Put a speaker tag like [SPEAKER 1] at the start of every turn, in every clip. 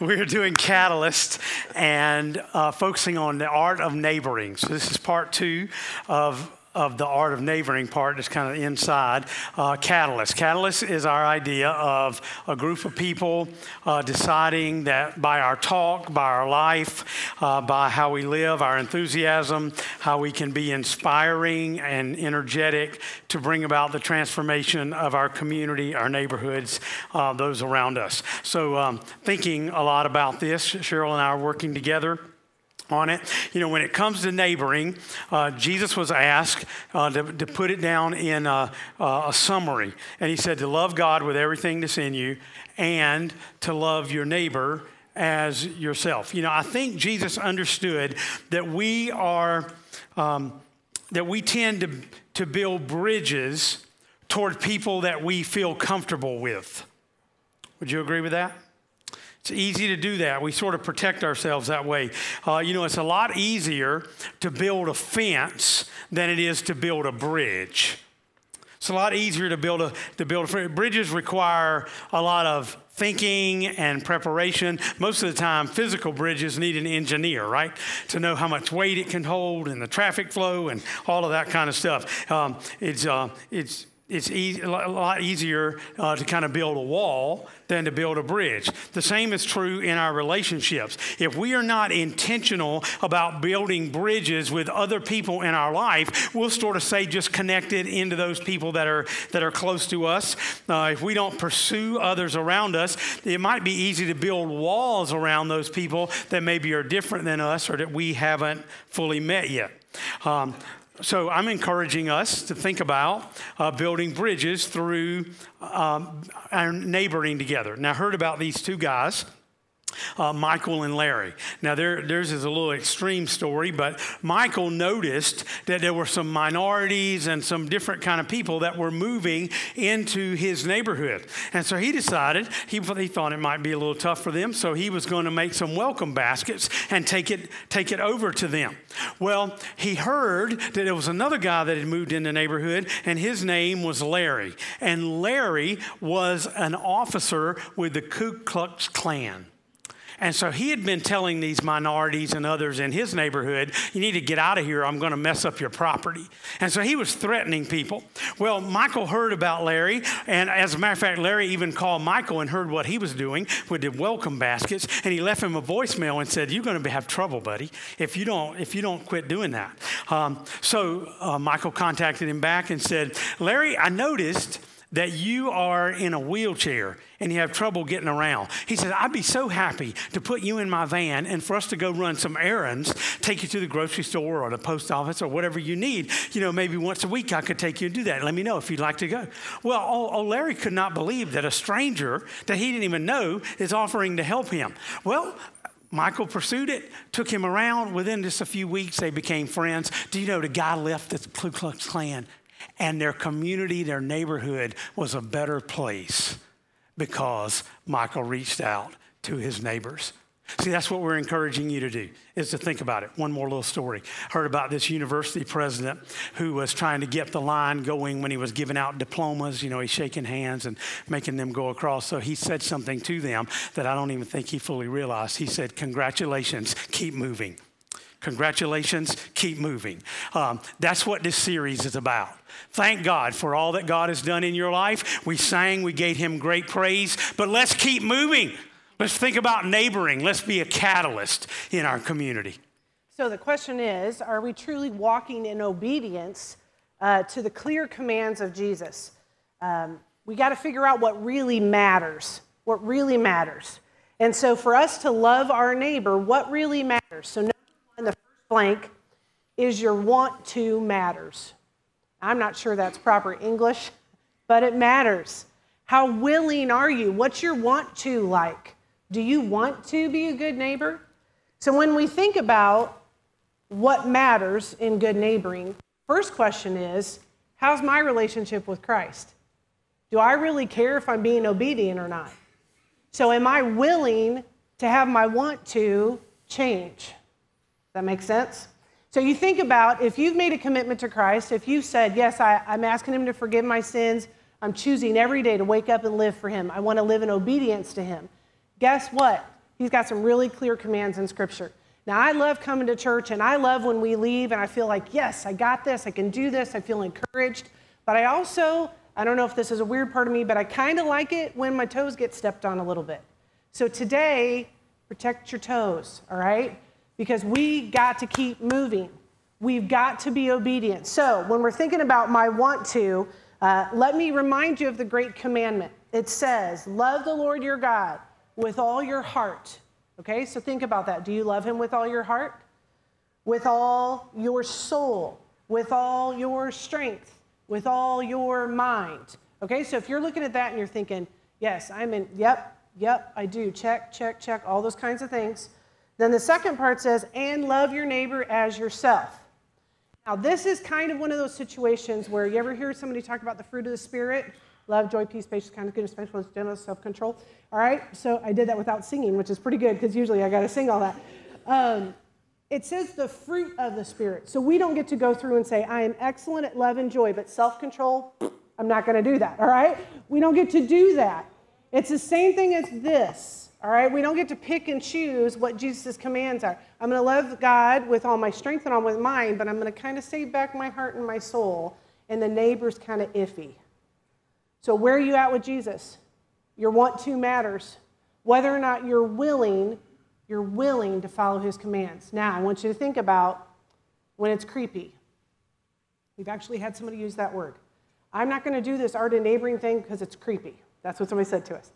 [SPEAKER 1] We're doing Catalyst and uh, focusing on the art of neighboring. So, this is part two of of the art of neighboring part that's kind of inside uh, catalyst. Catalyst is our idea of a group of people uh, deciding that by our talk by our life uh, by how we live our enthusiasm how we can be inspiring and energetic to bring about the transformation of our community our neighborhoods uh, those around us. So um, thinking a lot about this cheryl and i are working together on it. You know, when it comes to neighboring, uh, Jesus was asked uh, to, to, put it down in a, a, summary. And he said to love God with everything that's in you and to love your neighbor as yourself. You know, I think Jesus understood that we are, um, that we tend to, to build bridges toward people that we feel comfortable with. Would you agree with that? It's easy to do that. We sort of protect ourselves that way. Uh, you know, it's a lot easier to build a fence than it is to build a bridge. It's a lot easier to build a to build a bridges require a lot of thinking and preparation. Most of the time, physical bridges need an engineer, right, to know how much weight it can hold and the traffic flow and all of that kind of stuff. Um, it's uh, it's it's easy, a lot easier uh, to kind of build a wall than to build a bridge. The same is true in our relationships. If we are not intentional about building bridges with other people in our life, we'll sort of say just connected into those people that are that are close to us. Uh, if we don't pursue others around us, it might be easy to build walls around those people that maybe are different than us or that we haven't fully met yet. Um, so I'm encouraging us to think about uh, building bridges through um, our neighboring together. Now, I heard about these two guys uh, Michael and Larry. Now, theirs is a little extreme story, but Michael noticed that there were some minorities and some different kind of people that were moving into his neighborhood. And so he decided, he, he thought it might be a little tough for them, so he was going to make some welcome baskets and take it, take it over to them. Well, he heard that there was another guy that had moved in the neighborhood, and his name was Larry. And Larry was an officer with the Ku Klux Klan. And so he had been telling these minorities and others in his neighborhood, you need to get out of here, I'm going to mess up your property. And so he was threatening people. Well, Michael heard about Larry, and as a matter of fact, Larry even called Michael and heard what he was doing with the welcome baskets, and he left him a voicemail and said, You're going to have trouble, buddy, if you don't, if you don't quit doing that. Um, so uh, Michael contacted him back and said, Larry, I noticed that you are in a wheelchair and you have trouble getting around. He says, I'd be so happy to put you in my van and for us to go run some errands, take you to the grocery store or the post office or whatever you need. You know, maybe once a week I could take you and do that. Let me know if you'd like to go. Well, Larry could not believe that a stranger that he didn't even know is offering to help him. Well, Michael pursued it, took him around. Within just a few weeks, they became friends. Do you know the guy left the Ku Klux Klan and their community, their neighborhood was a better place because Michael reached out to his neighbors. See, that's what we're encouraging you to do, is to think about it. One more little story. Heard about this university president who was trying to get the line going when he was giving out diplomas. You know, he's shaking hands and making them go across. So he said something to them that I don't even think he fully realized. He said, Congratulations, keep moving. Congratulations, keep moving. Um, that's what this series is about. Thank God for all that God has done in your life. We sang, we gave Him great praise, but let's keep moving. Let's think about neighboring. Let's be a catalyst in our community.
[SPEAKER 2] So the question is Are we truly walking in obedience uh, to the clear commands of Jesus? Um, we got to figure out what really matters. What really matters. And so, for us to love our neighbor, what really matters? So, blank is your want to matters. I'm not sure that's proper English, but it matters. How willing are you? What's your want to like? Do you want to be a good neighbor? So when we think about what matters in good neighboring, first question is how's my relationship with Christ? Do I really care if I'm being obedient or not? So am I willing to have my want to change? That makes sense? So you think about if you've made a commitment to Christ, if you've said, Yes, I, am asking Him to forgive my sins, I'm choosing every day to wake up and live for Him, I want to live in obedience to Him. Guess what? He's got some really clear commands in Scripture. Now, I love coming to church and I love when we leave and I feel like, yes, I got this, I can do this, I feel encouraged. But I also, I don't know if this is a weird part of me, but I kind of like it when my toes get stepped on a little bit. So today, protect your toes, all right? Because we got to keep moving. We've got to be obedient. So when we're thinking about my want to, uh, let me remind you of the great commandment. It says, Love the Lord your God with all your heart Okay, so think about that. Do you love him with all your heart? With all your soul? With all your strength? With all your mind? Okay, so if you're looking at that and you're thinking, yes, I'm in, yep, yep, I do, check, check, check, all those kinds of things. Then the second part says, and love your neighbor as yourself. Now, this is kind of one of those situations where you ever hear somebody talk about the fruit of the Spirit? Love, joy, peace, patience, kindness, goodness, faithfulness, gentleness, self-control. All right, so I did that without singing, which is pretty good because usually I got to sing all that. Um, it says the fruit of the Spirit. So we don't get to go through and say, I am excellent at love and joy, but self-control, I'm not going to do that. All right, we don't get to do that. It's the same thing as this. All right, we don't get to pick and choose what Jesus' commands are. I'm going to love God with all my strength and all my mind, but I'm going to kind of save back my heart and my soul, and the neighbor's kind of iffy. So, where are you at with Jesus? Your want to matters. Whether or not you're willing, you're willing to follow his commands. Now, I want you to think about when it's creepy. We've actually had somebody use that word. I'm not going to do this art and neighboring thing because it's creepy. That's what somebody said to us.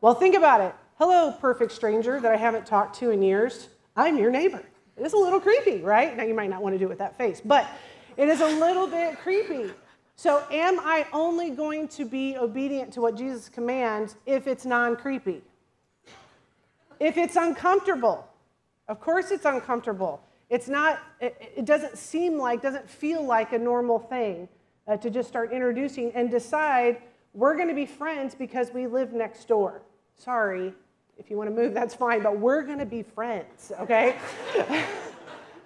[SPEAKER 2] Well, think about it. Hello, perfect stranger that I haven't talked to in years. I'm your neighbor. It is a little creepy, right? Now, you might not want to do it with that face, but it is a little bit creepy. So, am I only going to be obedient to what Jesus commands if it's non creepy? If it's uncomfortable? Of course, it's uncomfortable. It's not, it, it doesn't seem like, doesn't feel like a normal thing uh, to just start introducing and decide we're going to be friends because we live next door. Sorry, if you want to move, that's fine, but we're going to be friends, okay?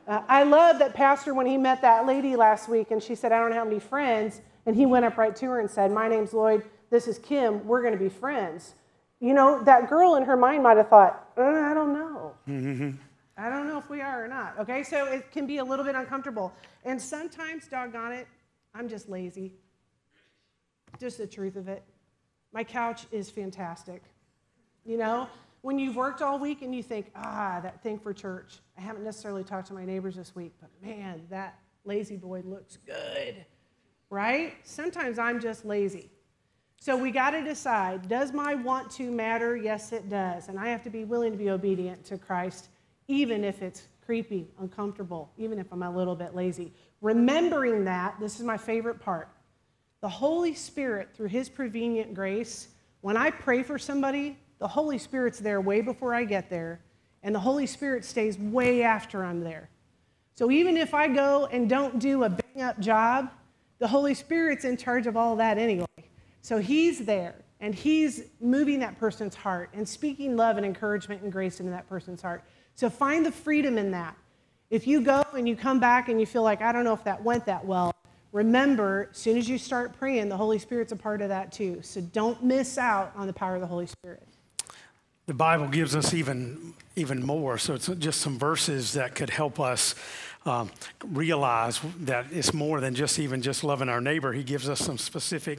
[SPEAKER 2] Uh, I love that Pastor, when he met that lady last week and she said, I don't have any friends, and he went up right to her and said, My name's Lloyd, this is Kim, we're going to be friends. You know, that girl in her mind might have thought, uh, I don't know. Mm-hmm. I don't know if we are or not. Okay, so it can be a little bit uncomfortable. And sometimes, doggone it, I'm just lazy. Just the truth of it. My couch is fantastic. You know, when you've worked all week and you think, ah, that thing for church, I haven't necessarily talked to my neighbors this week, but man, that La-Z-Boy looks good, right? Sometimes I'm just lazy. So we got to decide does my want to matter? Yes, it does. And I have to be willing to be obedient to Christ, even if it's creepy, uncomfortable, even if I'm a little bit lazy. Remembering that, this is my favorite part. The Holy Spirit, through His prevenient grace, when I pray for somebody, the Holy Spirit's there way before I get there, and the Holy Spirit stays way after I'm there. So even if I go and don't do a bang up job, the Holy Spirit's in charge of all that anyway. So He's there, and He's moving that person's heart and speaking love and encouragement and grace into that person's heart. So find the freedom in that. If you go and you come back and you feel like, I don't know if that went that well, remember, as soon as you start praying, the Holy Spirit's a part of that too. So don't miss out on the power of the Holy Spirit
[SPEAKER 1] the Bible gives us even even more. So it's just some verses that could help us um, realize that it's more than just even just loving our neighbor. He gives us some specific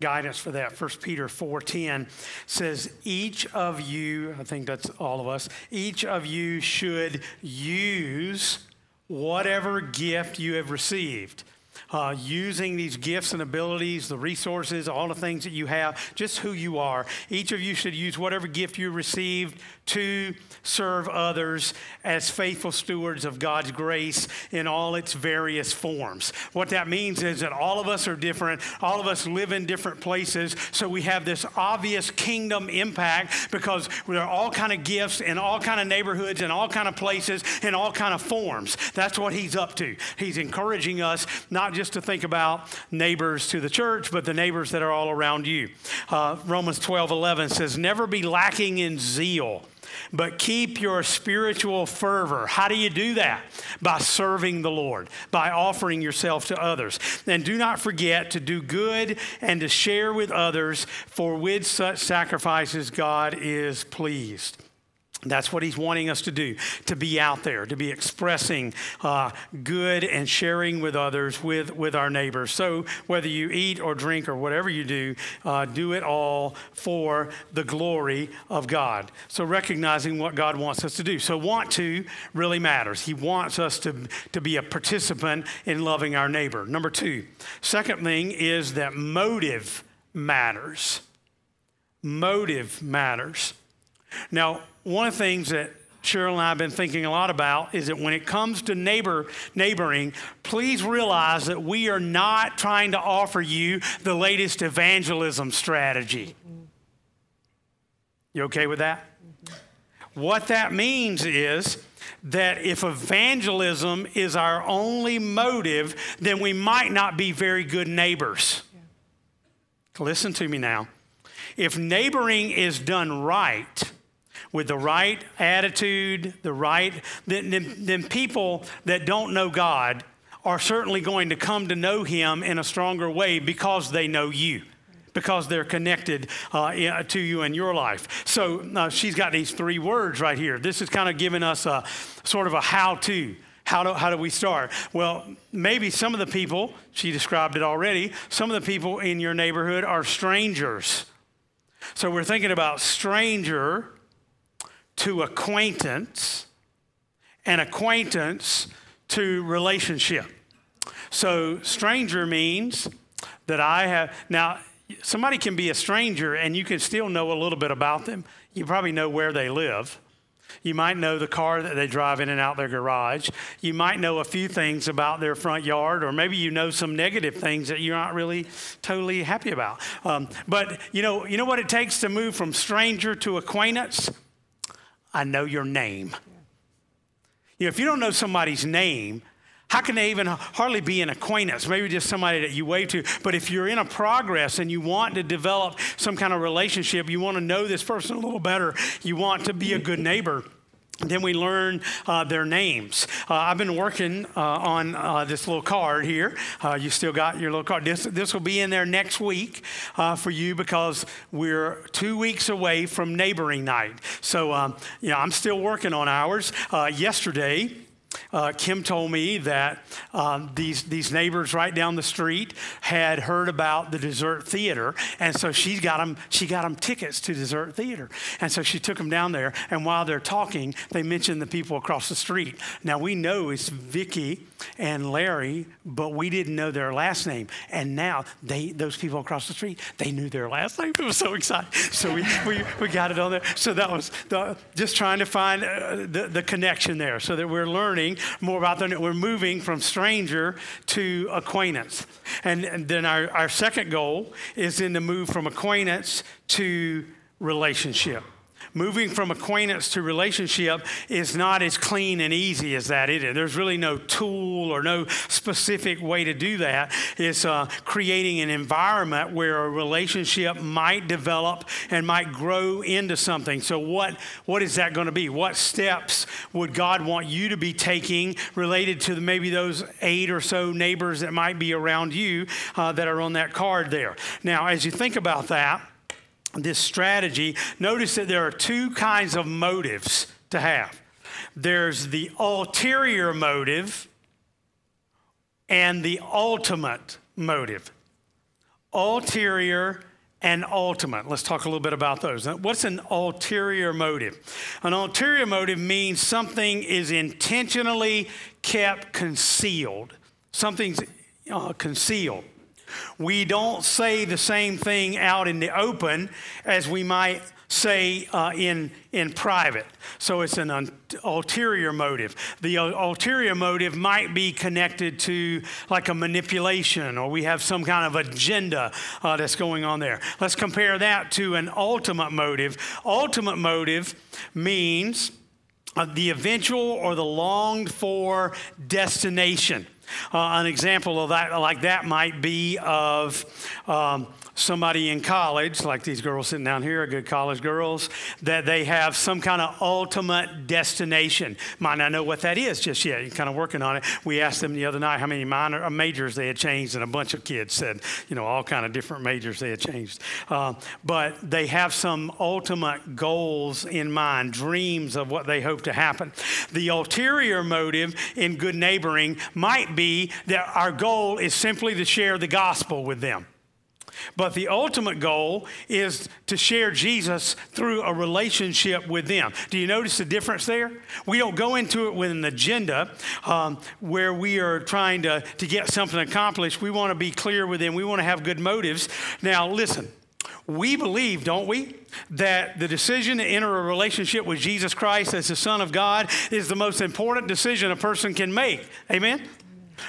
[SPEAKER 1] guidance for that. 1 Peter 4:10 says, "Each of you, I think that's all of us, each of you should use whatever gift you have received." Uh, using these gifts and abilities, the resources, all the things that you have, just who you are. Each of you should use whatever gift you received to serve others as faithful stewards of God's grace in all its various forms. What that means is that all of us are different, all of us live in different places, so we have this obvious kingdom impact because there are all kind of gifts in all kind of neighborhoods and all kind of places in all kind of forms. That's what he's up to. He's encouraging us not just to think about neighbors to the church, but the neighbors that are all around you. Uh, Romans 12 11 says, Never be lacking in zeal but keep your spiritual fervor. How do you do that? By serving the Lord, by offering yourself to others. And do not forget to do good and to share with others, for with such sacrifices God is pleased. That's what he's wanting us to do, to be out there, to be expressing uh, good and sharing with others, with, with our neighbors. So, whether you eat or drink or whatever you do, uh, do it all for the glory of God. So, recognizing what God wants us to do. So, want to really matters. He wants us to, to be a participant in loving our neighbor. Number two, second thing is that motive matters. Motive matters. Now, one of the things that Cheryl and I have been thinking a lot about is that when it comes to neighbor neighboring, please realize that we are not trying to offer you the latest evangelism strategy. You okay with that? Mm-hmm. What that means is that if evangelism is our only motive, then we might not be very good neighbors. Yeah. Listen to me now. If neighboring is done right, with the right attitude, the right, then, then, people that don't know God are certainly going to come to know Him in a stronger way because they know you because they're connected uh, to you in your life. So uh, she's got these three words right here. This is kind of giving us a sort of a how to. How do, how do we start? Well, maybe some of the people, she described it already, some of the people in your neighborhood are strangers. So we're thinking about stranger to acquaintance and acquaintance to relationship. So, stranger means that I have, now, somebody can be a stranger and you can still know a little bit about them. You probably know where they live. You might know the car that they drive in and out their garage. You might know a few things about their front yard, or maybe you know some negative things that you're not really totally happy about. Um, but you know, you know what it takes to move from stranger to acquaintance? I know your name. You know, if you don't know somebody's name, how can they even hardly be an acquaintance? Maybe just somebody that you wave to. But if you're in a progress and you want to develop some kind of relationship, you want to know this person a little better, you want to be a good neighbor then we learn uh, their names. Uh, I've been working uh, on uh, this little card here. Uh, you still got your little card. This, this will be in there next week uh, for you because we're two weeks away from neighboring night. So, um, you know, I'm still working on ours. yesterday, uh, Kim told me that um, these, these neighbors right down the street had heard about the dessert theater, and so she got them she got them tickets to dessert theater, and so she took them down there. And while they're talking, they mentioned the people across the street. Now we know it's Vicky and Larry, but we didn't know their last name, and now they those people across the street they knew their last name. It was so exciting. So we we, we got it on there. So that was the, just trying to find uh, the the connection there, so that we're learning more about them. We're moving from stranger to acquaintance. And, and then our, our second goal is then to move from acquaintance to relationship moving from acquaintance to relationship is not as clean and easy as that. It is. There's really no tool or no specific way to do that. It's uh, creating an environment where a relationship might develop and might grow into something. So, what, what is that going to be? What steps would God want you to be taking related to maybe those eight or so neighbors that might be around you uh, that are on that card there? Now, as you think about that, this strategy, notice that there are two kinds of motives to have there's the ulterior motive and the ultimate motive. Ulterior and ultimate. Let's talk a little bit about those. What's an ulterior motive? An ulterior motive means something is intentionally kept concealed. Something's uh, concealed. We don't say the same thing out in the open as we might say uh, in, in private. So it's an un- ulterior motive. The ulterior motive might be connected to like a manipulation or we have some kind of agenda uh, that's going on there. Let's compare that to an ultimate motive. Ultimate motive means uh, the eventual or the longed for destination. Uh, an example of that, like that, might be of um, somebody in college, like these girls sitting down here, are good college girls, that they have some kind of ultimate destination. Might not know what that is just yet. You're kind of working on it. We asked them the other night how many minor uh, majors they had changed, and a bunch of kids said, you know, all kind of different majors they had changed. Uh, but they have some ultimate goals in mind, dreams of what they hope to happen. The ulterior motive in good neighboring might be that our goal is simply to share the gospel with them. But the ultimate goal is to share Jesus through a relationship with them. Do you notice the difference there? We don't go into it with an agenda um, where we are trying to, to get something accomplished. We want to be clear with them, we want to have good motives. Now, listen. We believe, don't we, that the decision to enter a relationship with Jesus Christ as the Son of God is the most important decision a person can make. Amen?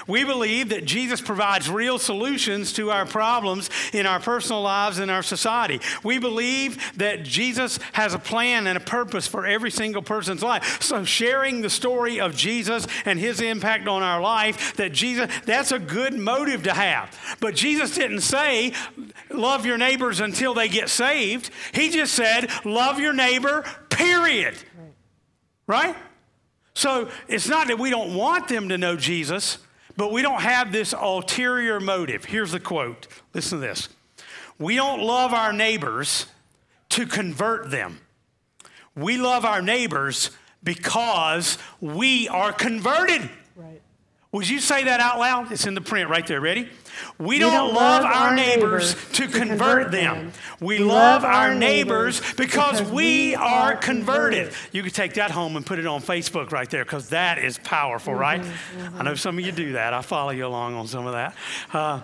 [SPEAKER 1] We believe that Jesus provides real solutions to our problems in our personal lives and our society. We believe that Jesus has a plan and a purpose for every single person's life. So sharing the story of Jesus and his impact on our life, that Jesus, that's a good motive to have. But Jesus didn't say, love your neighbors until they get saved. He just said, love your neighbor, period. Right? So it's not that we don't want them to know Jesus. But we don't have this ulterior motive. Here's the quote listen to this. We don't love our neighbors to convert them. We love our neighbors because we are converted. Would you say that out loud? It's in the print right there. Ready? We, we don't, don't, love, love our neighbors, neighbors to, convert, convert them. them. We, we, love, our neighbors because, because we are converted. converted. You can take that home and put it on Facebook right there because that is powerful, mm-hmm, right? Mm-hmm. I know some of you do that. I follow you along on some of that. Uh,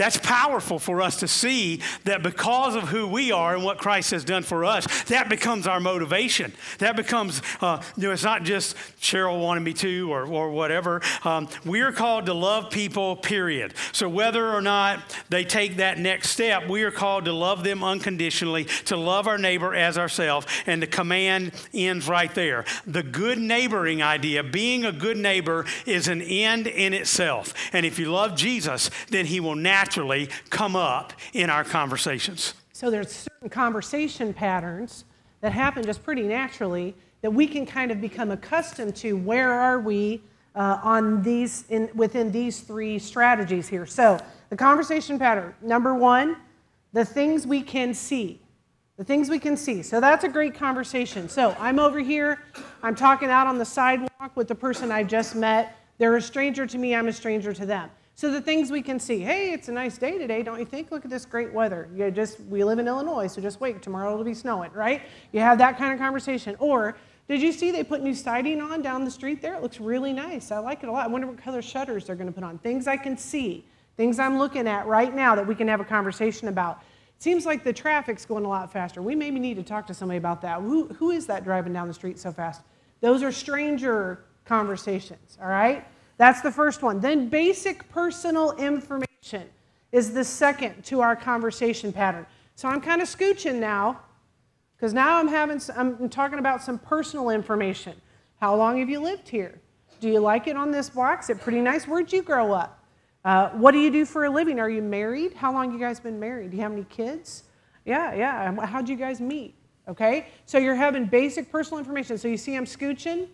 [SPEAKER 1] that's powerful for us to see that because of who we are and what Christ has done for us, that becomes our motivation. That becomes, uh, you know, it's not just Cheryl wanted me to or, or whatever. Um, we are called to love people, period. So whether or not they take that next step, we are called to love them unconditionally, to love our neighbor as ourselves, and the command ends right there. The good neighboring idea, being a good neighbor, is an end in itself. And if you love Jesus, then he will naturally naturally come up in our conversations.
[SPEAKER 2] So there's certain conversation patterns that happen just pretty naturally that we can kind of become accustomed to. Where are we uh, on these in, within these three strategies here? So the conversation pattern number one, the things we can see. The things we can see. So that's a great conversation. So I'm over here, I'm talking out on the sidewalk with the person I just met. They're a stranger to me, I'm a stranger to them. So the things we can see, hey, it's a nice day today, don't you think? Look at this great weather. You just we live in Illinois, so just wait, tomorrow it'll be snowing, right? You have that kind of conversation. Or did you see they put new siding on down the street there? It looks really nice. I like it a lot. I wonder what color shutters they're going to put on. Things I can see, things I'm looking at right now that we can have a conversation about. It seems like the traffic's going a lot faster. We maybe need to talk to somebody about that. Who, who is that driving down the street so fast? Those are stranger conversations, all right? That's the first one. Then basic personal information is the second to our conversation pattern. So I'm kind of scooching now because now I'm having I'm talking about some personal information. How long have you lived here? Do you like it on this block? Is it pretty nice? Where'd you grow up? Uh, what do you do for a living? Are you married? How long you guys been married? Do you have any kids? Yeah, yeah. How'd you guys meet? Okay, so you're having basic personal information. So you see, I'm scooching.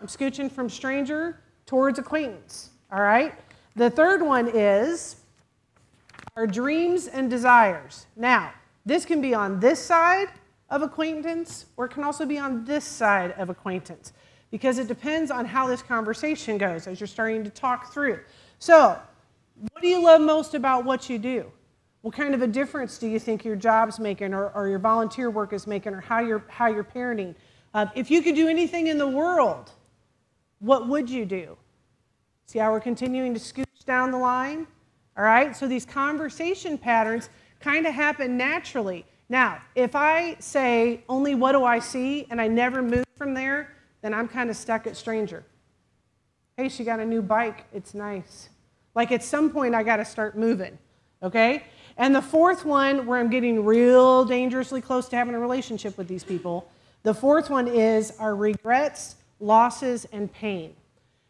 [SPEAKER 2] I'm scooching from stranger towards acquaintance. All right? The third one is our dreams and desires. Now, this can be on this side of acquaintance or it can also be on this side of acquaintance because it depends on how this conversation goes as you're starting to talk through. So, what do you love most about what you do? What kind of a difference do you think your job's making or, or your volunteer work is making or how you're, how you're parenting? Uh, if you could do anything in the world, what would you do? See how we're continuing to scooch down the line? All right, so these conversation patterns kind of happen naturally. Now, if I say only what do I see and I never move from there, then I'm kind of stuck at stranger. Hey, she got a new bike. It's nice. Like at some point, I got to start moving. Okay? And the fourth one, where I'm getting real dangerously close to having a relationship with these people, the fourth one is our regrets losses, and pain.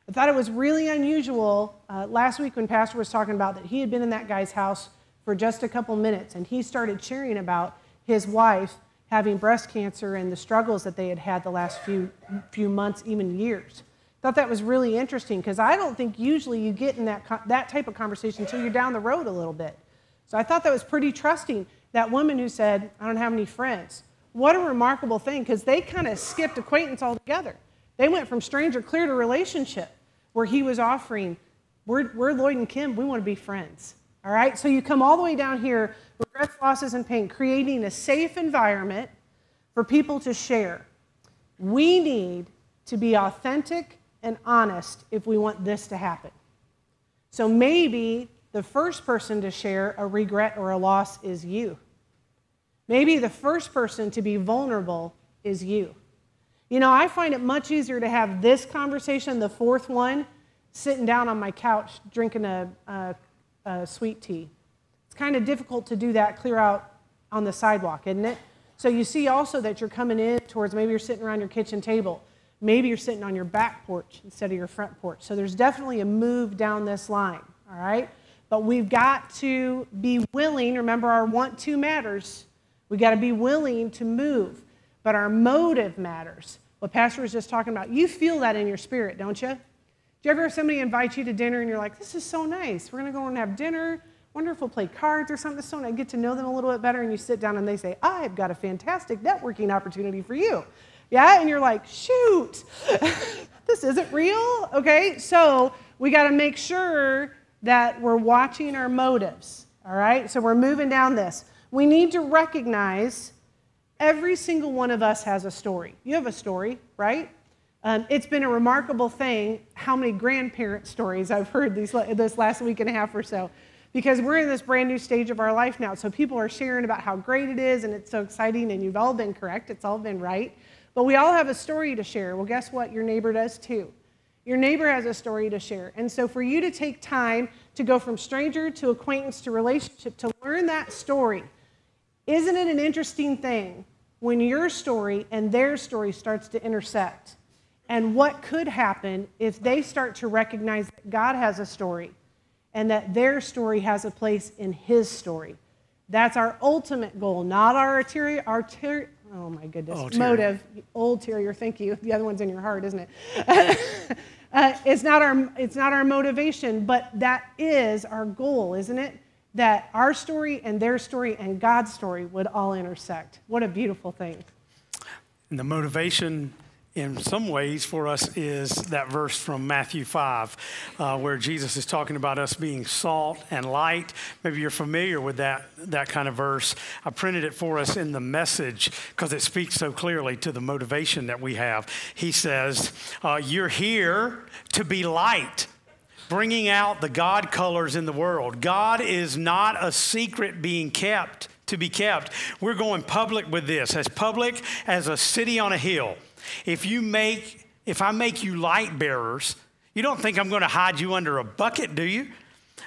[SPEAKER 2] I thought it was really unusual uh, last week when Pastor was talking about that he had been in that guy's house for just a couple minutes, and he started sharing about his wife having breast cancer and the struggles that they had had the last few, few months, even years. Thought that was really interesting because I don't think usually you get in that, that type of conversation until you're down the road a little bit. So I thought that was pretty trusting. That woman who said, I don't have any friends. What a remarkable thing because they kind of skipped acquaintance altogether. They went from stranger clear to relationship where he was offering, we're, we're Lloyd and Kim, we want to be friends. All right? So you come all the way down here, regrets, losses, and pain, creating a safe environment for people to share. We need to be authentic and honest if we want this to happen. So maybe the first person to share a regret or a loss is you. Maybe the first person to be vulnerable is you. You know, I find it much easier to have this conversation, the fourth one, sitting down on my couch drinking a, a, a sweet tea. It's kind of difficult to do that clear out on the sidewalk, isn't it? So you see also that you're coming in towards maybe you're sitting around your kitchen table. Maybe you're sitting on your back porch instead of your front porch. So there's definitely a move down this line, all right? But we've got to be willing, remember our want to matters. We got to be willing to move, but our motive matters. What Pastor was just talking about, you feel that in your spirit, don't you? Do you ever have somebody invite you to dinner and you're like, this is so nice. We're going to go and have dinner. Wonder if we'll play cards or something. So I get to know them a little bit better, and you sit down and they say, I've got a fantastic networking opportunity for you. Yeah? And you're like, shoot, this isn't real. Okay? So we got to make sure that we're watching our motives. All right? So we're moving down this. We need to recognize every single one of us has a story. You have a story, right? Um, it's been a remarkable thing how many grandparent stories I've heard these, this last week and a half or so. Because we're in this brand new stage of our life now. So people are sharing about how great it is and it's so exciting, and you've all been correct, it's all been right. But we all have a story to share. Well, guess what? Your neighbor does too. Your neighbor has a story to share. And so for you to take time to go from stranger to acquaintance to relationship to learn that story, isn't it an interesting thing when your story and their story starts to intersect? And what could happen if they start to recognize that God has a story and that their story has a place in His story? That's our ultimate goal, not our arterial oh my goodness, oh, motive. Old terrier, thank you. The other one's in your heart, isn't it? uh, it's, not our, it's not our motivation, but that is our goal, isn't it? That our story and their story and God's story would all intersect. What a beautiful thing.
[SPEAKER 1] And the motivation in some ways for us is that verse from Matthew 5, uh, where Jesus is talking about us being salt and light. Maybe you're familiar with that, that kind of verse. I printed it for us in the message because it speaks so clearly to the motivation that we have. He says, uh, You're here to be light bringing out the God colors in the world. God is not a secret being kept to be kept. We're going public with this, as public as a city on a hill. If you make if I make you light bearers, you don't think I'm going to hide you under a bucket, do you?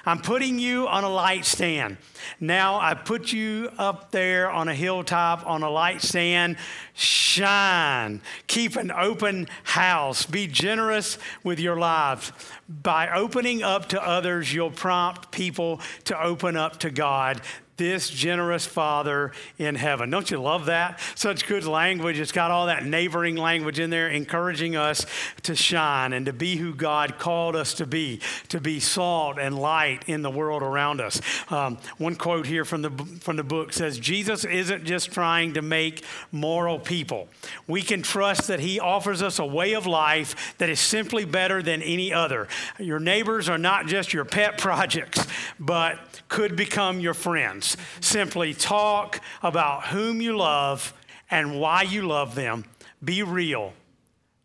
[SPEAKER 1] I'm putting you on a light stand. Now I put you up there on a hilltop on a light stand. Shine. Keep an open house. Be generous with your lives. By opening up to others, you'll prompt people to open up to God this generous Father in heaven. Don't you love that? Such good language. It's got all that neighboring language in there, encouraging us to shine and to be who God called us to be, to be salt and light in the world around us. Um, one quote here from the, from the book says Jesus isn't just trying to make moral people. We can trust that He offers us a way of life that is simply better than any other. Your neighbors are not just your pet projects, but could become your friends. Simply talk about whom you love and why you love them. Be real.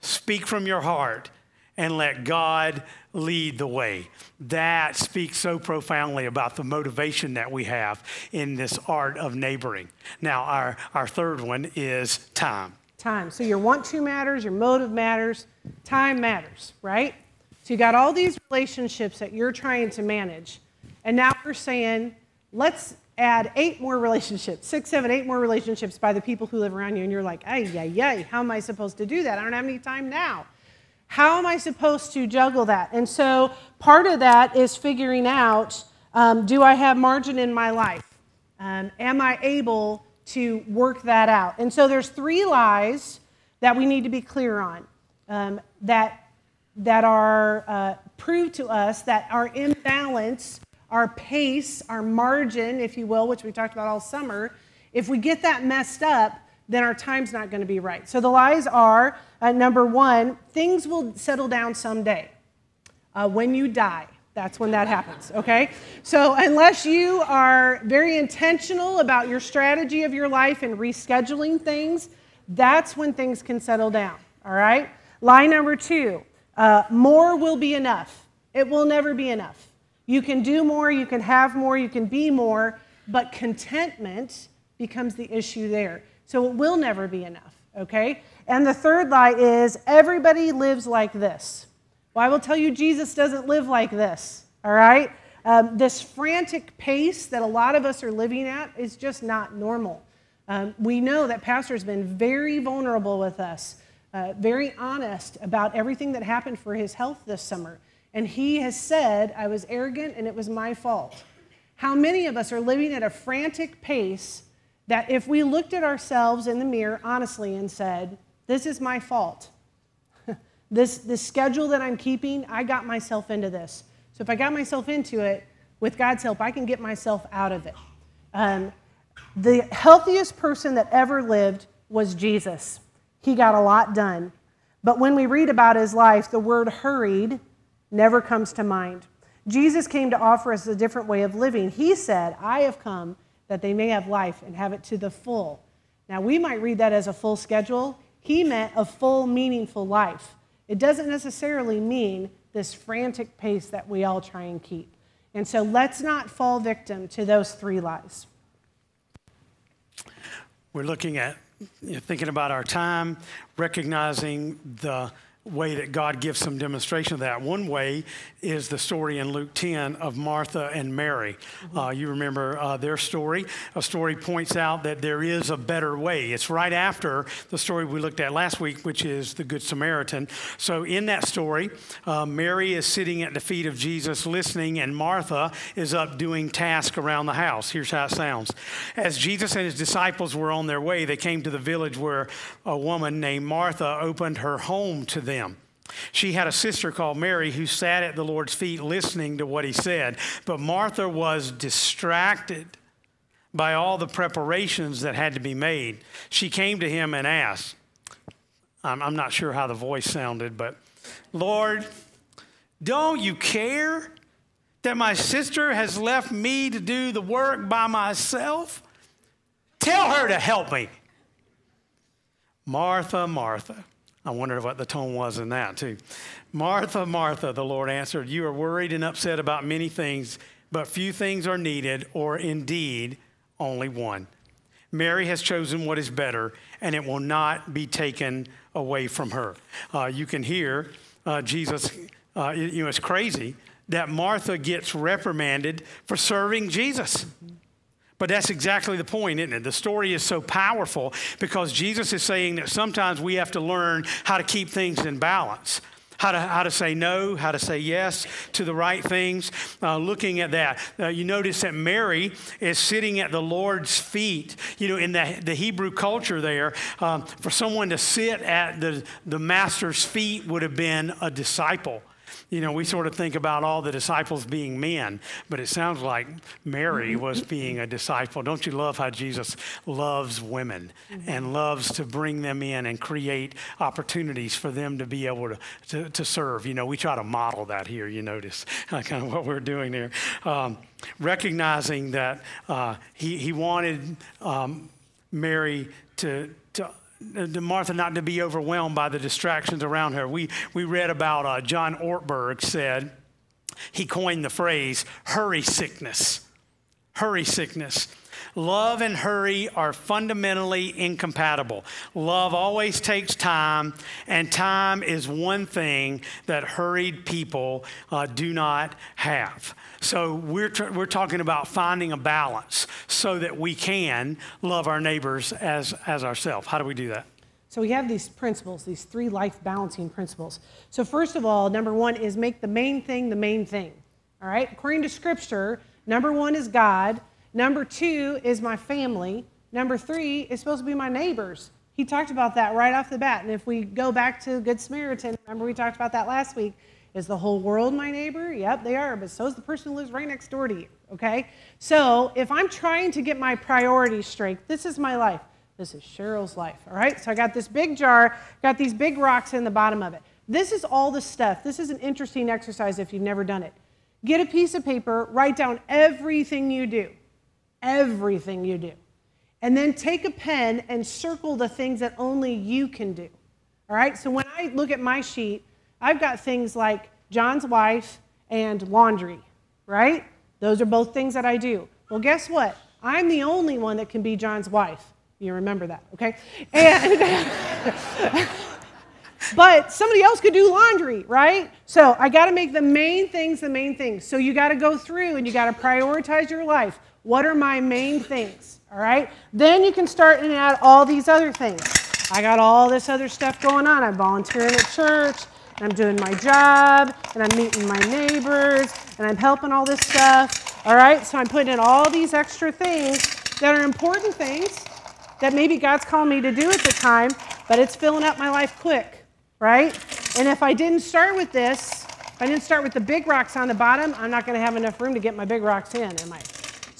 [SPEAKER 1] Speak from your heart and let God lead the way. That speaks so profoundly about the motivation that we have in this art of neighboring. Now, our, our third one is time.
[SPEAKER 2] Time. So your want to matters, your motive matters, time matters, right? So you got all these relationships that you're trying to manage. And now we're saying, let's add eight more relationships, six, seven, eight more relationships by the people who live around you, and you're like, ay, yay, yay, how am I supposed to do that? I don't have any time now. How am I supposed to juggle that? And so part of that is figuring out Um, do I have margin in my life? Um, am I able to work that out? And so there's three lies that we need to be clear on um, that, that are uh, proved to us that our imbalance, our pace, our margin, if you will, which we talked about all summer, if we get that messed up, then our time's not going to be right. So the lies are uh, number one, things will settle down someday. Uh, when you die, that's when that happens, okay? So, unless you are very intentional about your strategy of your life and rescheduling things, that's when things can settle down, all right? Lie number two uh, more will be enough. It will never be enough. You can do more, you can have more, you can be more, but contentment becomes the issue there. So, it will never be enough, okay? And the third lie is everybody lives like this. Well, I will tell you, Jesus doesn't live like this, all right? Um, this frantic pace that a lot of us are living at is just not normal. Um, we know that Pastor has been very vulnerable with us, uh, very honest about everything that happened for his health this summer. And he has said, I was arrogant and it was my fault. How many of us are living at a frantic pace that if we looked at ourselves in the mirror honestly and said, This is my fault, this, this schedule that I'm keeping, I got myself into this. So if I got myself into it, with God's help, I can get myself out of it. Um, the healthiest person that ever lived was Jesus. He got a lot done. But when we read about his life, the word hurried never comes to mind. Jesus came to offer us a different way of living. He said, I have come that they may have life and have it to the full. Now, we might read that as a full schedule. He meant a full, meaningful life. It doesn't necessarily mean this frantic pace that we all try and keep. And so let's not fall victim to those three lies.
[SPEAKER 1] We're looking at you know, thinking about our time, recognizing the way that God gives some demonstration of that. One way is the story in Luke 10 of Martha and Mary. Mm-hmm. Uh, you remember uh, their story. A story points out that there is a better way. It's right after the story we looked at last week, which is the Good Samaritan. So, in that story, uh, Mary is sitting at the feet of Jesus listening, and Martha is up doing tasks around the house. Here's how it sounds As Jesus and his disciples were on their way, they came to the village where a woman named Martha opened her home to them them. She had a sister called Mary who sat at the Lord's feet listening to what he said. But Martha was distracted by all the preparations that had to be made. She came to him and asked, I'm, I'm not sure how the voice sounded, but Lord, don't you care that my sister has left me to do the work by myself? Tell her to help me. Martha, Martha. I wondered what the tone was in that, too. Martha, Martha, the Lord answered, You are worried and upset about many things, but few things are needed, or indeed only one. Mary has chosen what is better, and it will not be taken away from her. Uh, you can hear uh, Jesus, uh, you know, it's crazy that Martha gets reprimanded for serving Jesus. But that's exactly the point, isn't it? The story is so powerful because Jesus is saying that sometimes we have to learn how to keep things in balance. How to, how to say no, how to say yes to the right things. Uh, looking at that, uh, you notice that Mary is sitting at the Lord's feet. You know, in the, the Hebrew culture there, um, for someone to sit at the, the master's feet would have been a disciple. You know, we sort of think about all the disciples being men, but it sounds like Mary mm-hmm. was being a disciple. Don't you love how Jesus loves women mm-hmm. and loves to bring them in and create opportunities for them to be able to, to, to serve? You know, we try to model that here, you notice kind of what we're doing there. Um, recognizing that uh, he, he wanted um, Mary to, to to Martha not to be overwhelmed by the distractions around her. We, we read about uh, John Ortberg said, he coined the phrase hurry sickness. Hurry sickness. Love and hurry are fundamentally incompatible. Love always takes time, and time is one thing that hurried people uh, do not have. So we're, tr- we're talking about finding a balance so that we can love our neighbors as, as ourselves. How do we do that?
[SPEAKER 2] So we have these principles, these three life balancing principles. So, first of all, number one is make the main thing the main thing. All right? According to Scripture, Number one is God. Number two is my family. Number three is supposed to be my neighbors. He talked about that right off the bat. And if we go back to Good Samaritan, remember we talked about that last week. Is the whole world my neighbor? Yep, they are, but so is the person who lives right next door to you, okay? So if I'm trying to get my priorities straight, this is my life. This is Cheryl's life, all right? So I got this big jar, got these big rocks in the bottom of it. This is all the stuff. This is an interesting exercise if you've never done it. Get a piece of paper, write down everything you do, everything you do. And then take a pen and circle the things that only you can do. All right? So when I look at my sheet, I've got things like John's wife and laundry, right? Those are both things that I do. Well, guess what? I'm the only one that can be John's wife. You remember that, okay? And but somebody else could do laundry, right? So I got to make the main things the main things. So you got to go through and you got to prioritize your life. What are my main things? All right? Then you can start and add all these other things. I got all this other stuff going on. I'm volunteering at church, and I'm doing my job, and I'm meeting my neighbors, and I'm helping all this stuff. All right? So I'm putting in all these extra things that are important things that maybe God's calling me to do at the time, but it's filling up my life quick, right? And if I didn't start with this, if I didn't start with the big rocks on the bottom, I'm not going to have enough room to get my big rocks in, am I?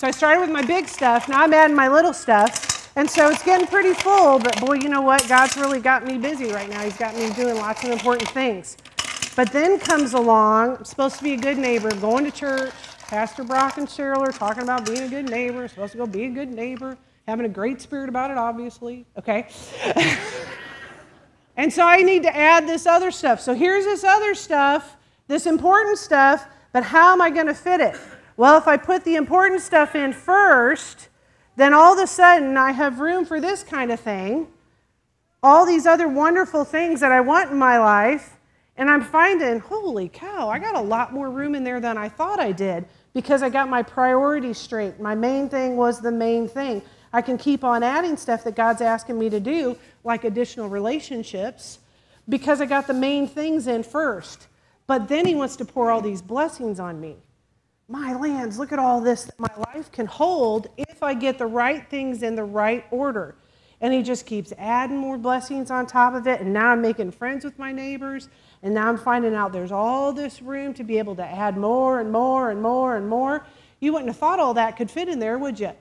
[SPEAKER 2] So I started with my big stuff. Now I'm adding my little stuff. And so it's getting pretty full, but boy, you know what? God's really got me busy right now. He's got me doing lots of important things. But then comes along, I'm supposed to be a good neighbor, going to church. Pastor Brock and Cheryl are talking about being a good neighbor, supposed to go be a good neighbor, having a great spirit about it, obviously. Okay? and so I need to add this other stuff. So here's this other stuff, this important stuff, but how am I going to fit it? Well, if I put the important stuff in first, then all of a sudden I have room for this kind of thing, all these other wonderful things that I want in my life, and I'm finding, holy cow, I got a lot more room in there than I thought I did because I got my priorities straight. My main thing was the main thing. I can keep on adding stuff that God's asking me to do, like additional relationships, because I got the main things in first. But then He wants to pour all these blessings on me my lands, look at all this that my life can hold if I get the right things in the right order. And he just keeps adding more blessings on top of it. And now I'm making friends with my neighbors. And now I'm finding out there's all this room to be able to add more and more and more and more. You wouldn't have thought all that could fit in there, would you?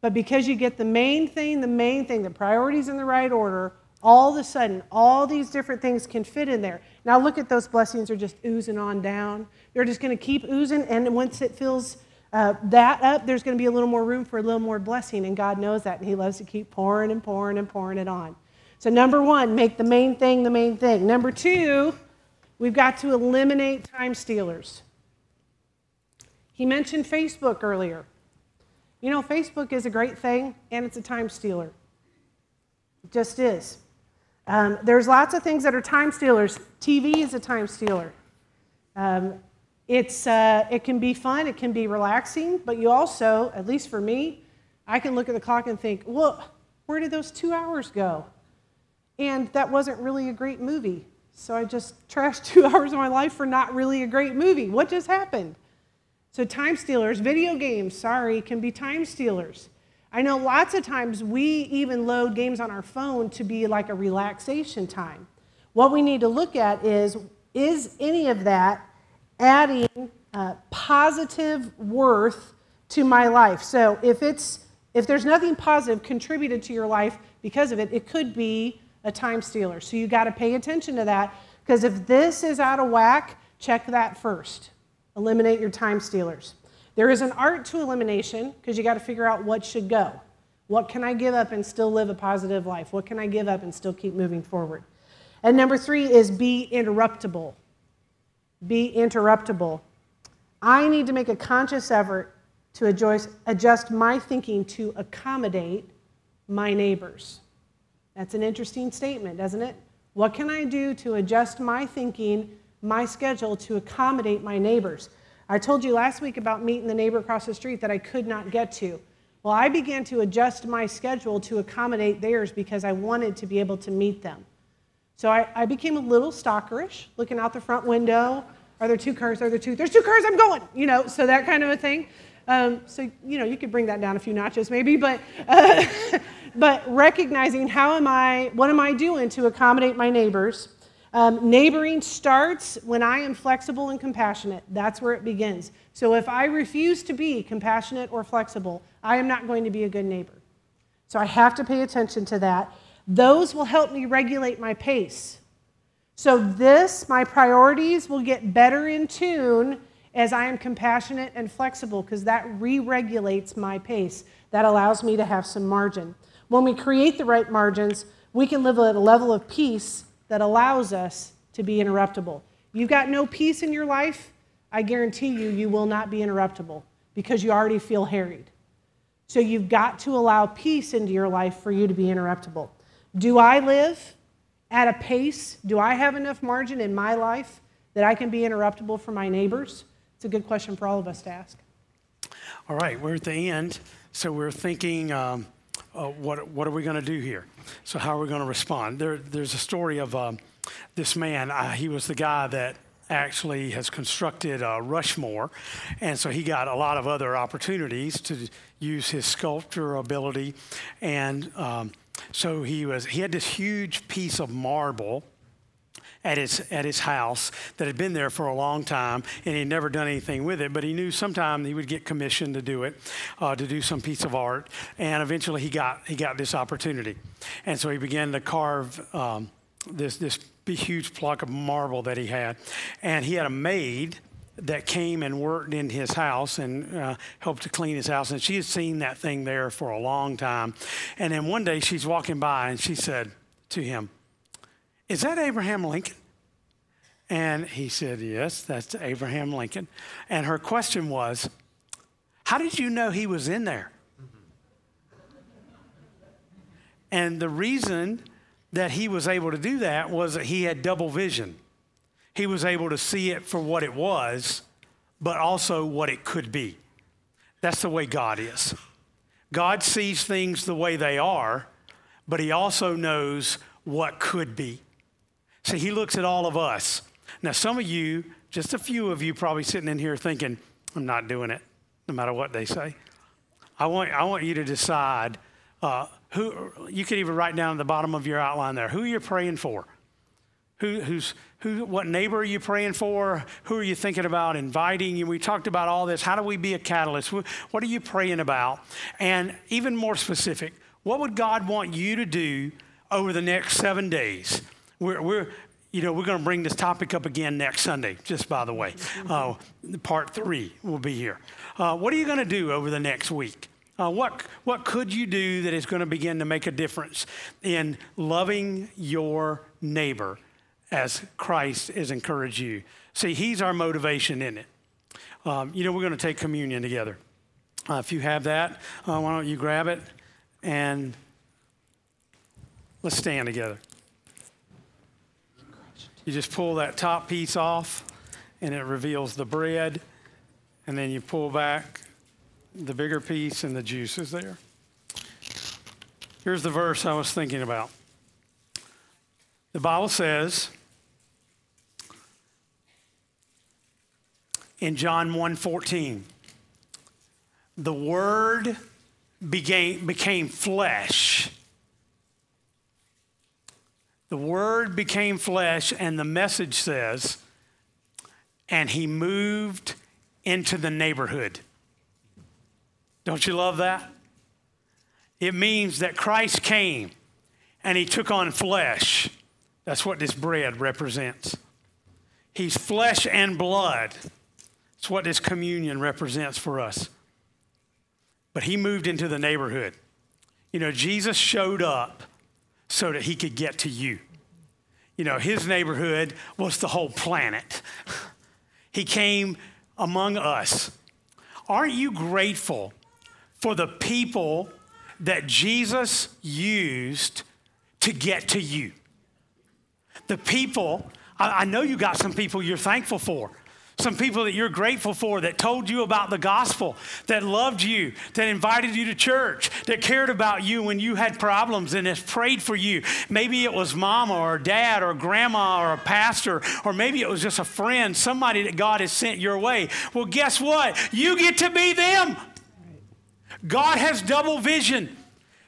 [SPEAKER 2] But because you get the main thing, the main thing, the priorities in the right order, all of a sudden, all these different things can fit in there. Now look at those blessings are just oozing on down. They're just going to keep oozing, and once it fills uh, that up, there's going to be a little more room for a little more blessing, and God knows that, and He loves to keep pouring and pouring and pouring it on. So, number one, make the main thing the main thing. Number two, we've got to eliminate time stealers. He mentioned Facebook earlier. You know, Facebook is a great thing, and it's a time stealer. It just is. Um, there's lots of things that are time stealers. TV is a time stealer. Um, it's, uh, it can be fun, it can be relaxing, but you also, at least for me, I can look at the clock and think, well, where did those two hours go? And that wasn't really a great movie. So I just trashed two hours of my life for not really a great movie. What just happened? So, time stealers, video games, sorry, can be time stealers. I know lots of times we even load games on our phone to be like a relaxation time. What we need to look at is is any of that adding uh, positive worth to my life. So if it's if there's nothing positive contributed to your life because of it, it could be a time stealer. So you got to pay attention to that because if this is out of whack, check that first. Eliminate your time stealers. There is an art to elimination because you got to figure out what should go. What can I give up and still live a positive life? What can I give up and still keep moving forward? And number three is be interruptible be interruptible. I need to make a conscious effort to adjust my thinking to accommodate my neighbors. That's an interesting statement, doesn't it? What can I do to adjust my thinking, my schedule to accommodate my neighbors? I told you last week about meeting the neighbor across the street that I could not get to. Well, I began to adjust my schedule to accommodate theirs because I wanted to be able to meet them. So I, I became a little stalkerish, looking out the front window. Are there two cars? Are there two? There's two cars, I'm going, you know, so that kind of a thing. Um, so, you know, you could bring that down a few notches maybe, but, uh, but recognizing how am I, what am I doing to accommodate my neighbors? Um, neighboring starts when I am flexible and compassionate. That's where it begins. So if I refuse to be compassionate or flexible, I am not going to be a good neighbor. So I have to pay attention to that. Those will help me regulate my pace. So, this, my priorities, will get better in tune as I am compassionate and flexible because that re regulates my pace. That allows me to have some margin. When we create the right margins, we can live at a level of peace that allows us to be interruptible. You've got no peace in your life, I guarantee you, you will not be interruptible because you already feel harried. So you've got to allow peace into your life for you to be interruptible. Do I live at a pace? Do I have enough margin in my life that I can be interruptible for my neighbors? It's a good question for all of us to ask.
[SPEAKER 1] All right, we're at the end, so we're thinking. Um, uh, what, what are we going to do here? So, how are we going to respond? There, there's a story of um, this man. Uh, he was the guy that actually has constructed uh, Rushmore, and so he got a lot of other opportunities to use his sculptor ability. And um, so he was he had this huge piece of marble at his, at his house that had been there for a long time and he'd never done anything with it, but he knew sometime he would get commissioned to do it, uh, to do some piece of art. And eventually he got, he got this opportunity. And so he began to carve um, this, this huge block of marble that he had. And he had a maid that came and worked in his house and uh, helped to clean his house. And she had seen that thing there for a long time. And then one day she's walking by and she said to him, is that Abraham Lincoln? And he said, Yes, that's Abraham Lincoln. And her question was, How did you know he was in there? And the reason that he was able to do that was that he had double vision. He was able to see it for what it was, but also what it could be. That's the way God is. God sees things the way they are, but he also knows what could be. See, he looks at all of us. Now, some of you, just a few of you, probably sitting in here thinking, I'm not doing it, no matter what they say. I want, I want you to decide uh, who, you could even write down at the bottom of your outline there, who you're praying for. Who, who's, who, what neighbor are you praying for? Who are you thinking about inviting? We talked about all this. How do we be a catalyst? What are you praying about? And even more specific, what would God want you to do over the next seven days? We're, we're you know, we're going to bring this topic up again next Sunday, just by the way. Uh, part three will be here. Uh, what are you going to do over the next week? Uh, what, what could you do that is going to begin to make a difference in loving your neighbor as Christ has encouraged you? See, He's our motivation in it. Um, you know, we're going to take communion together. Uh, if you have that, uh, why don't you grab it and let's stand together. You just pull that top piece off, and it reveals the bread. And then you pull back the bigger piece, and the juice is there. Here's the verse I was thinking about. The Bible says in John 1:14, the word became, became flesh the Word became flesh, and the message says, and he moved into the neighborhood. Don't you love that? It means that Christ came and he took on flesh. That's what this bread represents. He's flesh and blood. It's what this communion represents for us. But he moved into the neighborhood. You know, Jesus showed up so that he could get to you. You know, his neighborhood was the whole planet. He came among us. Aren't you grateful for the people that Jesus used to get to you? The people, I, know you got some people you're thankful for. Some people that you're grateful for that told you about the gospel, that loved you, that invited you to church, that cared about you when you had problems and has prayed for you. Maybe it was mama or dad or grandma or a pastor, or maybe it was just a friend, somebody that God has sent your way. Well, guess what? You get to be them. God has double vision.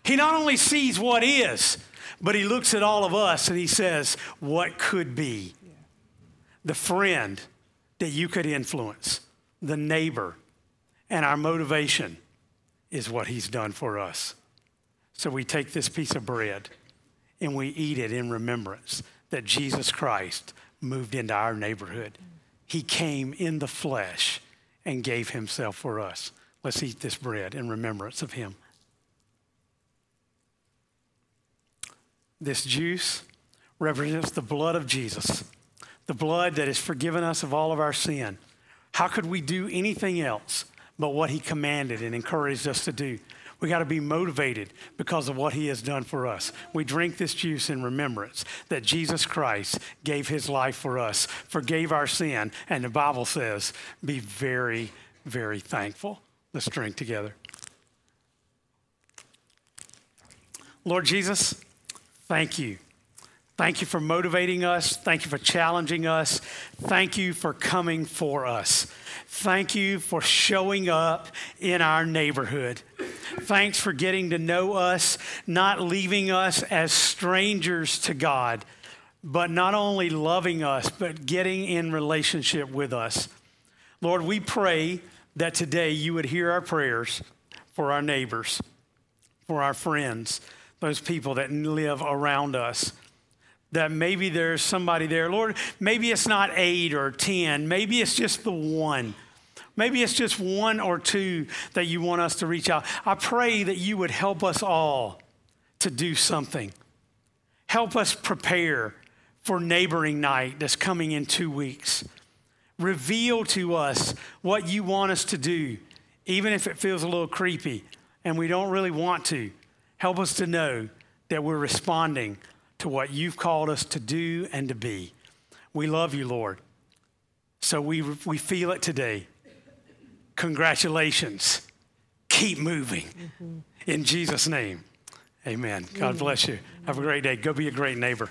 [SPEAKER 1] He not only sees what is, but he looks at all of us and he says, What could be? The friend that you could influence, the neighbor, and our motivation is what he's done for us. So we take this piece of bread and we eat it in remembrance that Jesus Christ moved into our neighborhood. He came in the flesh and gave himself for us. Let's eat this bread in remembrance of him. This juice represents the blood of Jesus, the blood that has forgiven us of all of our sin. How could we do anything else but what he commanded and encouraged us to do? We got to be motivated because of what he has done for us. We drink this juice in remembrance that Jesus Christ gave his life for us, forgave our sin, and the Bible says, be very, very thankful. Let's drink together. Lord Jesus, Thank you. Thank you for motivating us. Thank you for challenging us. Thank you for coming for us. Thank you for showing up in our neighborhood. Thanks for getting to know us, not leaving us as strangers to God, but not only loving us, but getting in relationship with us. Lord, we pray that today you would hear our prayers for our neighbors, for our friends those people that live around us. That maybe there's somebody there. Lord, maybe it's not eight or 10, maybe it's just the one. Maybe it's just one or two that you want us to reach out. I pray that you would help us all to do something. Help us prepare for neighboring night that's coming in two weeks. Reveal to us what you want us to do, even if it feels a little creepy and we don't really want to. Help us to know that we're responding to what you've called us to do and to be. We love you, Lord. So we, we feel it today. Congratulations. Keep moving. Mm-hmm. In Jesus' name, amen. God bless you. Have a great day. Go be a great neighbor.